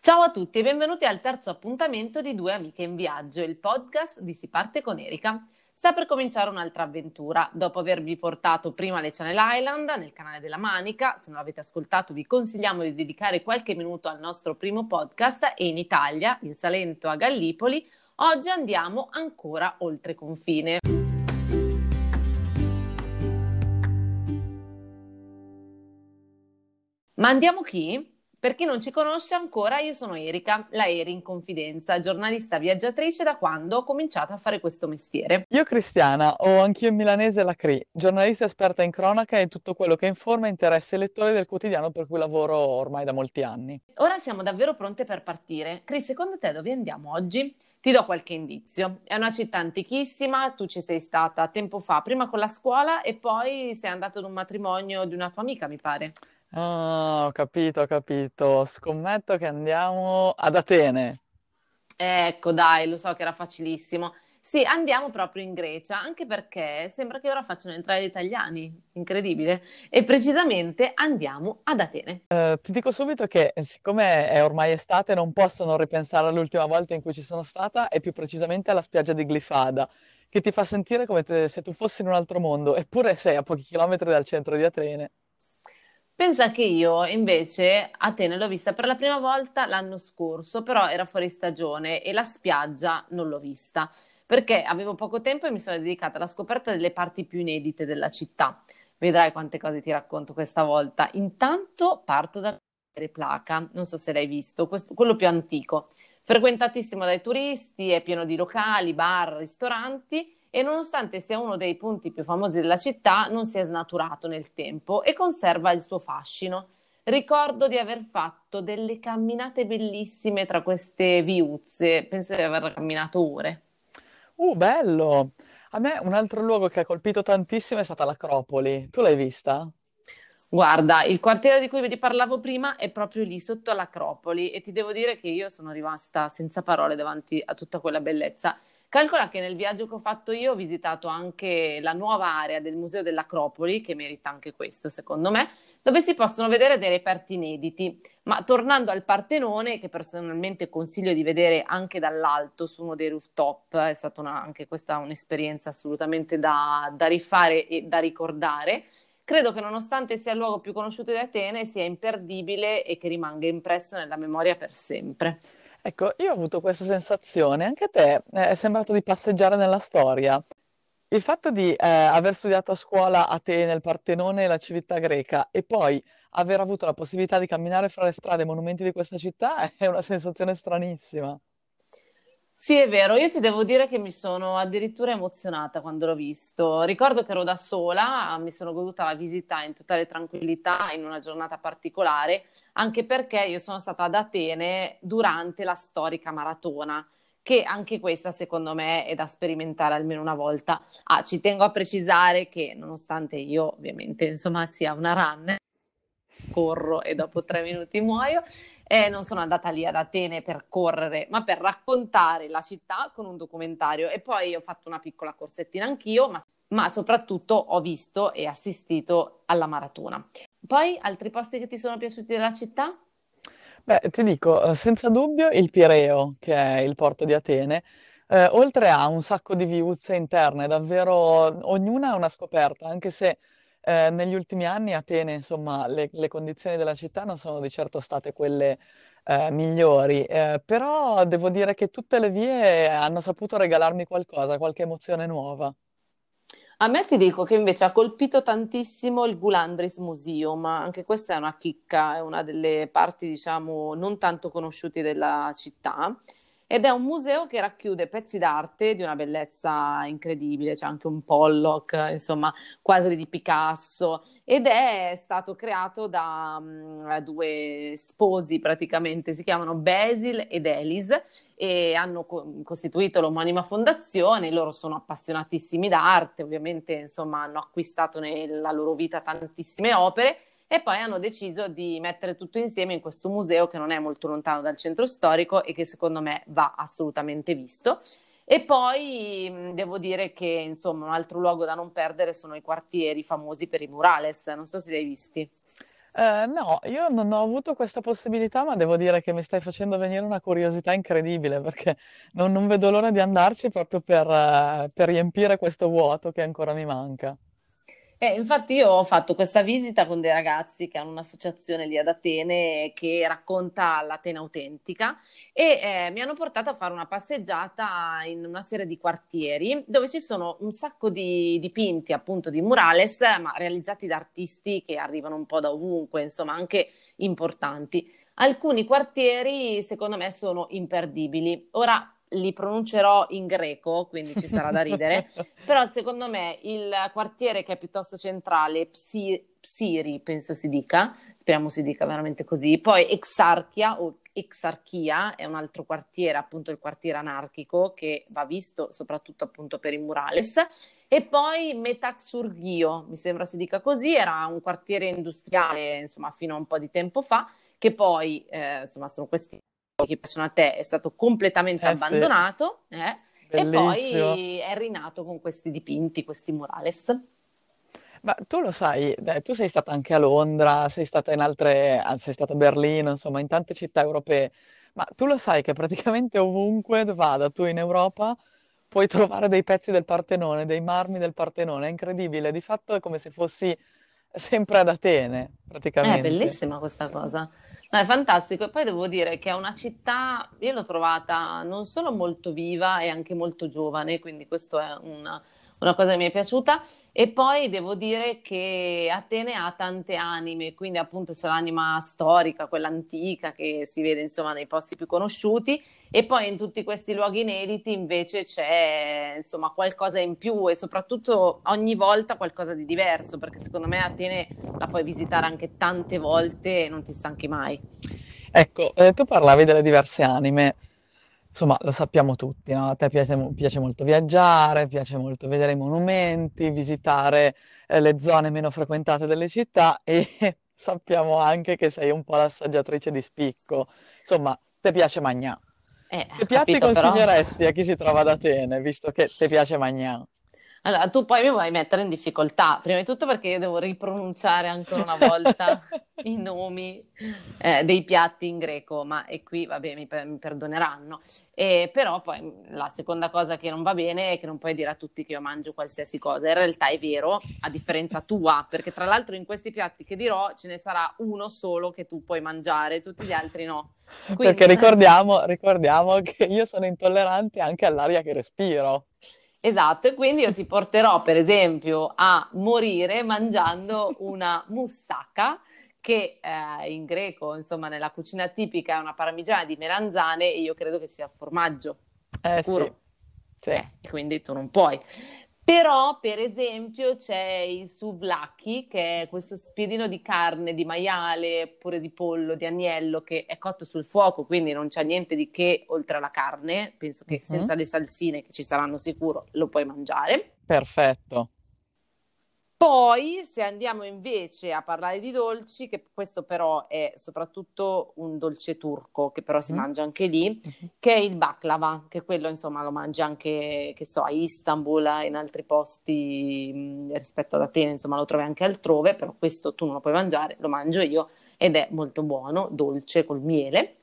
Ciao a tutti e benvenuti al terzo appuntamento di Due Amiche in Viaggio, il podcast di Si parte con Erika. Sta per cominciare un'altra avventura. Dopo avervi portato prima le Channel Island nel canale della Manica, se non l'avete ascoltato vi consigliamo di dedicare qualche minuto al nostro primo podcast e in Italia, in Salento a Gallipoli, oggi andiamo ancora oltre confine. Ma andiamo chi? Per chi non ci conosce ancora, io sono Erika, la Eri in confidenza, giornalista viaggiatrice da quando ho cominciato a fare questo mestiere. Io Cristiana, ho anch'io in milanese la CRI, giornalista esperta in cronaca e tutto quello che informa e interessa i lettori del quotidiano per cui lavoro ormai da molti anni. Ora siamo davvero pronte per partire. Cri, secondo te dove andiamo oggi? Ti do qualche indizio. È una città antichissima, tu ci sei stata tempo fa, prima con la scuola e poi sei andata ad un matrimonio di una tua amica, mi pare. Ah, ho capito, ho capito. Scommetto che andiamo ad Atene. Ecco, dai, lo so che era facilissimo. Sì, andiamo proprio in Grecia, anche perché sembra che ora facciano entrare gli italiani, incredibile. E precisamente andiamo ad Atene. Eh, ti dico subito che siccome è ormai estate, non posso non ripensare all'ultima volta in cui ci sono stata e più precisamente alla spiaggia di Glifada, che ti fa sentire come te- se tu fossi in un altro mondo, eppure sei a pochi chilometri dal centro di Atene. Pensa che io invece Atene l'ho vista per la prima volta l'anno scorso, però era fuori stagione e la spiaggia non l'ho vista perché avevo poco tempo e mi sono dedicata alla scoperta delle parti più inedite della città. Vedrai quante cose ti racconto questa volta. Intanto parto da Placa, non so se l'hai visto, questo- quello più antico, frequentatissimo dai turisti, è pieno di locali, bar, ristoranti e nonostante sia uno dei punti più famosi della città, non si è snaturato nel tempo e conserva il suo fascino. Ricordo di aver fatto delle camminate bellissime tra queste viuzze, penso di aver camminato ore. Uh, bello! A me un altro luogo che ha colpito tantissimo è stata l'Acropoli. Tu l'hai vista? Guarda, il quartiere di cui vi parlavo prima è proprio lì sotto l'Acropoli e ti devo dire che io sono rimasta senza parole davanti a tutta quella bellezza. Calcola che nel viaggio che ho fatto io ho visitato anche la nuova area del Museo dell'Acropoli, che merita anche questo, secondo me, dove si possono vedere dei reperti inediti. Ma tornando al Partenone, che personalmente consiglio di vedere anche dall'alto su uno dei rooftop, è stata una- anche questa un'esperienza assolutamente da, da rifare e da ricordare. Credo che nonostante sia il luogo più conosciuto di Atene, sia imperdibile e che rimanga impresso nella memoria per sempre. Ecco, io ho avuto questa sensazione, anche a te eh, è sembrato di passeggiare nella storia. Il fatto di eh, aver studiato a scuola Atene, il Partenone e la civiltà greca e poi aver avuto la possibilità di camminare fra le strade e i monumenti di questa città è una sensazione stranissima. Sì, è vero, io ti devo dire che mi sono addirittura emozionata quando l'ho visto. Ricordo che ero da sola, mi sono goduta la visita in totale tranquillità in una giornata particolare, anche perché io sono stata ad Atene durante la storica maratona, che anche questa secondo me è da sperimentare almeno una volta. Ah, ci tengo a precisare che nonostante io ovviamente insomma sia una runner, corro e dopo tre minuti muoio. E non sono andata lì ad Atene per correre, ma per raccontare la città con un documentario. E poi ho fatto una piccola corsettina anch'io, ma, ma soprattutto ho visto e assistito alla maratona. Poi altri posti che ti sono piaciuti della città? Beh, ti dico, eh, senza dubbio il Pireo, che è il porto di Atene, eh, oltre a un sacco di viuzze interne, davvero ognuna è una scoperta, anche se eh, negli ultimi anni Atene, insomma, le, le condizioni della città non sono di certo state quelle eh, migliori, eh, però devo dire che tutte le vie hanno saputo regalarmi qualcosa, qualche emozione nuova. A me ti dico che invece ha colpito tantissimo il Gulandris Museum, anche questa è una chicca, è una delle parti, diciamo, non tanto conosciute della città. Ed è un museo che racchiude pezzi d'arte di una bellezza incredibile, c'è anche un Pollock, insomma, quadri di Picasso, ed è stato creato da mm, due sposi praticamente, si chiamano Basil ed Elise e hanno co- costituito l'omonima fondazione, loro sono appassionatissimi d'arte, ovviamente, insomma, hanno acquistato nella loro vita tantissime opere e poi hanno deciso di mettere tutto insieme in questo museo che non è molto lontano dal centro storico e che secondo me va assolutamente visto. E poi mh, devo dire che insomma un altro luogo da non perdere sono i quartieri famosi per i murales, non so se li hai visti. Eh, no, io non ho avuto questa possibilità, ma devo dire che mi stai facendo venire una curiosità incredibile perché non, non vedo l'ora di andarci proprio per, eh, per riempire questo vuoto che ancora mi manca. Eh, infatti io ho fatto questa visita con dei ragazzi che hanno un'associazione lì ad Atene che racconta l'Atene autentica e eh, mi hanno portato a fare una passeggiata in una serie di quartieri dove ci sono un sacco di dipinti appunto di murales ma realizzati da artisti che arrivano un po' da ovunque, insomma anche importanti. Alcuni quartieri secondo me sono imperdibili. Ora li pronuncerò in greco, quindi ci sarà da ridere, però secondo me il quartiere che è piuttosto centrale, Psi, Psiri, penso si dica, speriamo si dica veramente così, poi Exarchia o Exarchia è un altro quartiere, appunto il quartiere anarchico, che va visto soprattutto appunto per i murales, e poi Metaxurghio, mi sembra si dica così, era un quartiere industriale, insomma, fino a un po' di tempo fa, che poi, eh, insomma, sono questi che piacciono a te è stato completamente Eh sì, abbandonato eh, e poi è rinato con questi dipinti, questi murales. Ma tu lo sai, dai, tu sei stata anche a Londra, sei stata in altre, ah, sei stata a Berlino, insomma, in tante città europee, ma tu lo sai che praticamente ovunque vada tu in Europa puoi trovare dei pezzi del Partenone, dei marmi del Partenone, è incredibile, di fatto è come se fossi sempre ad Atene, È praticamente. bellissima questa cosa. No, è fantastico. E poi devo dire che è una città, io l'ho trovata non solo molto viva e anche molto giovane, quindi questo è una, una cosa che mi è piaciuta. E poi devo dire che Atene ha tante anime, quindi appunto c'è l'anima storica, quella antica che si vede insomma nei posti più conosciuti. E poi in tutti questi luoghi inediti invece c'è insomma qualcosa in più e soprattutto ogni volta qualcosa di diverso, perché secondo me Atene la puoi visitare anche tante volte e non ti stanchi mai. Ecco, eh, tu parlavi delle diverse anime, insomma, lo sappiamo tutti, no? A te piace, piace molto viaggiare, piace molto vedere i monumenti, visitare eh, le zone meno frequentate delle città e sappiamo anche che sei un po' l'assaggiatrice di spicco. Insomma, ti piace mangiare. Eh, Che piatti capito però. consiglieresti a chi si trova ad Atene, visto che ti piace mangiare? Allora, tu poi mi vuoi mettere in difficoltà, prima di tutto perché io devo ripronunciare ancora una volta i nomi eh, dei piatti in greco, ma e qui, vabbè, mi, per- mi perdoneranno. E, però poi la seconda cosa che non va bene è che non puoi dire a tutti che io mangio qualsiasi cosa. In realtà è vero, a differenza tua, perché tra l'altro in questi piatti che dirò ce ne sarà uno solo che tu puoi mangiare, tutti gli altri no. Perché Quindi ricordiamo, ricordiamo che io sono intollerante anche all'aria che respiro. Esatto, e quindi io ti porterò per esempio a morire mangiando una moussaka che eh, in greco, insomma, nella cucina tipica è una parmigiana di melanzane e io credo che sia formaggio, Eh sì, sicuro. sì. Eh, e quindi tu non puoi. Però, per esempio, c'è il souvlaki, che è questo spiedino di carne, di maiale, oppure di pollo, di agnello, che è cotto sul fuoco, quindi non c'è niente di che oltre alla carne. Penso che Mhm. senza le salsine, che ci saranno sicuro, lo puoi mangiare. Perfetto. Poi, se andiamo invece a parlare di dolci, che questo però è soprattutto un dolce turco, che però si Mm? mangia anche lì, Mhm. che è il baklava, che quello insomma lo mangi anche, che so, a Istanbul, in altri posti mh, rispetto ad Atene, insomma lo trovi anche altrove, però questo tu non lo puoi mangiare, lo mangio io ed è molto buono, dolce col miele.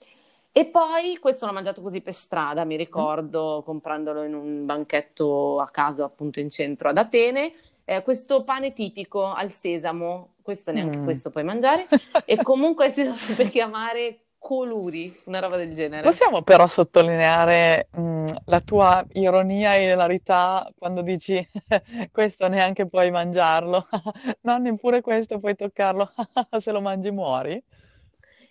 E poi questo l'ho mangiato così per strada, mi Mm? ricordo comprandolo in un banchetto a casa appunto in centro ad Atene. Eh, questo pane tipico al sesamo, questo neanche Mm. questo puoi mangiare, e comunque si dovrebbe chiamare coluri, una roba del genere. Possiamo però sottolineare, mm, la tua ironia e hilarità quando dici questo neanche puoi mangiarlo, no, neppure questo puoi toccarlo, se lo mangi muori.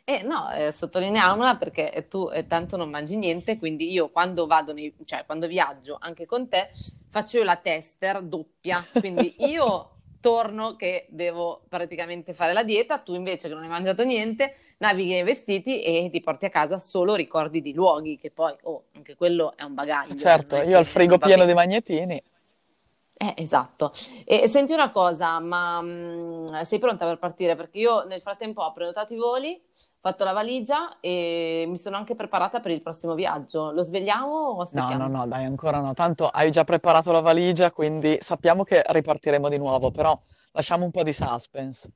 Eh, no, eh, sottolineiamola perché tu eh, tanto non mangi niente, quindi io quando vado nei, cioè quando viaggio anche con te faccio io la tester doppia, quindi io torno che devo praticamente fare la dieta, tu invece che non hai mangiato niente, navighi nei vestiti e ti porti a casa solo ricordi di luoghi, che poi, oh, anche quello è un bagaglio, Certo, io ho il frigo pieno di magnetini. Eh, esatto. E senti una cosa, ma mh, sei pronta per partire? Perché io nel frattempo ho prenotato i voli, fatto la valigia e mi sono anche preparata per il prossimo viaggio. Lo svegliamo o No, no, aspettiamo? no, dai, ancora no. Tanto hai già preparato la valigia, quindi sappiamo che ripartiremo di nuovo, però lasciamo un po' di suspense.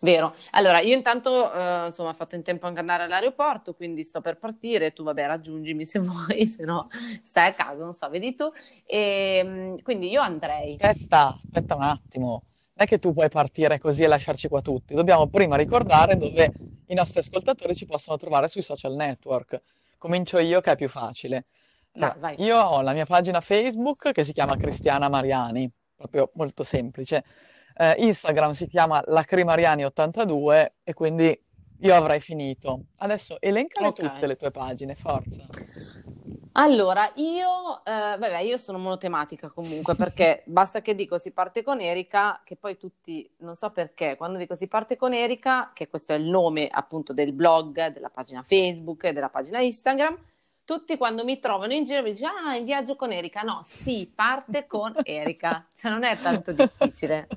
Vero. Allora, io intanto, eh, insomma, ho fatto in tempo anche andare all'aeroporto, quindi sto per partire. Tu, vabbè, raggiungimi se vuoi, se no stai a casa, non so, vedi tu. E, mm, quindi io andrei. Aspetta, aspetta un attimo. Non è che tu puoi partire così e lasciarci qua tutti. Dobbiamo prima ricordare dove i nostri ascoltatori ci possono trovare sui social network. Comincio io che è più facile. Allora, vai. io ho la mia pagina Facebook che si chiama Cristiana Mariani, proprio molto semplice. Eh, Instagram si chiama Lacrimariani82 e quindi io avrei finito. Adesso elencale Ok. tutte le tue pagine, forza. Allora, io, eh, vabbè, io sono monotematica comunque perché basta che dico si parte con Erika, che poi tutti, non so perché, quando dico si parte con Erika, che questo è il nome appunto del blog, della pagina Facebook della pagina Instagram, tutti quando mi trovano in giro mi dicono, ah, in viaggio con Erika. No, si parte con Erika, cioè non è tanto difficile.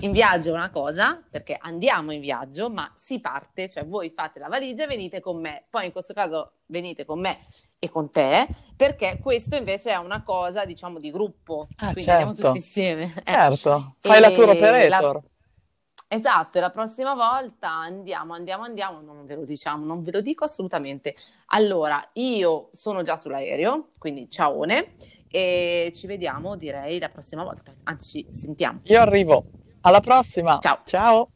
In viaggio è una cosa, perché andiamo in viaggio, ma si parte, cioè voi fate la valigia e venite con me. Poi in questo caso venite con me e con te, perché questo invece è una cosa, diciamo, di gruppo, Ah, quindi andiamo tutti certo, insieme. Eh. certo. Fai la tour E la- operator. Esatto, e la prossima volta andiamo, andiamo, andiamo, non ve lo diciamo, non ve lo dico assolutamente. Allora, io sono già sull'aereo, quindi ciaone, e ci vediamo, direi, la prossima volta, anzi ci sentiamo. Io arrivo. Alla prossima. Ciao. Ciao.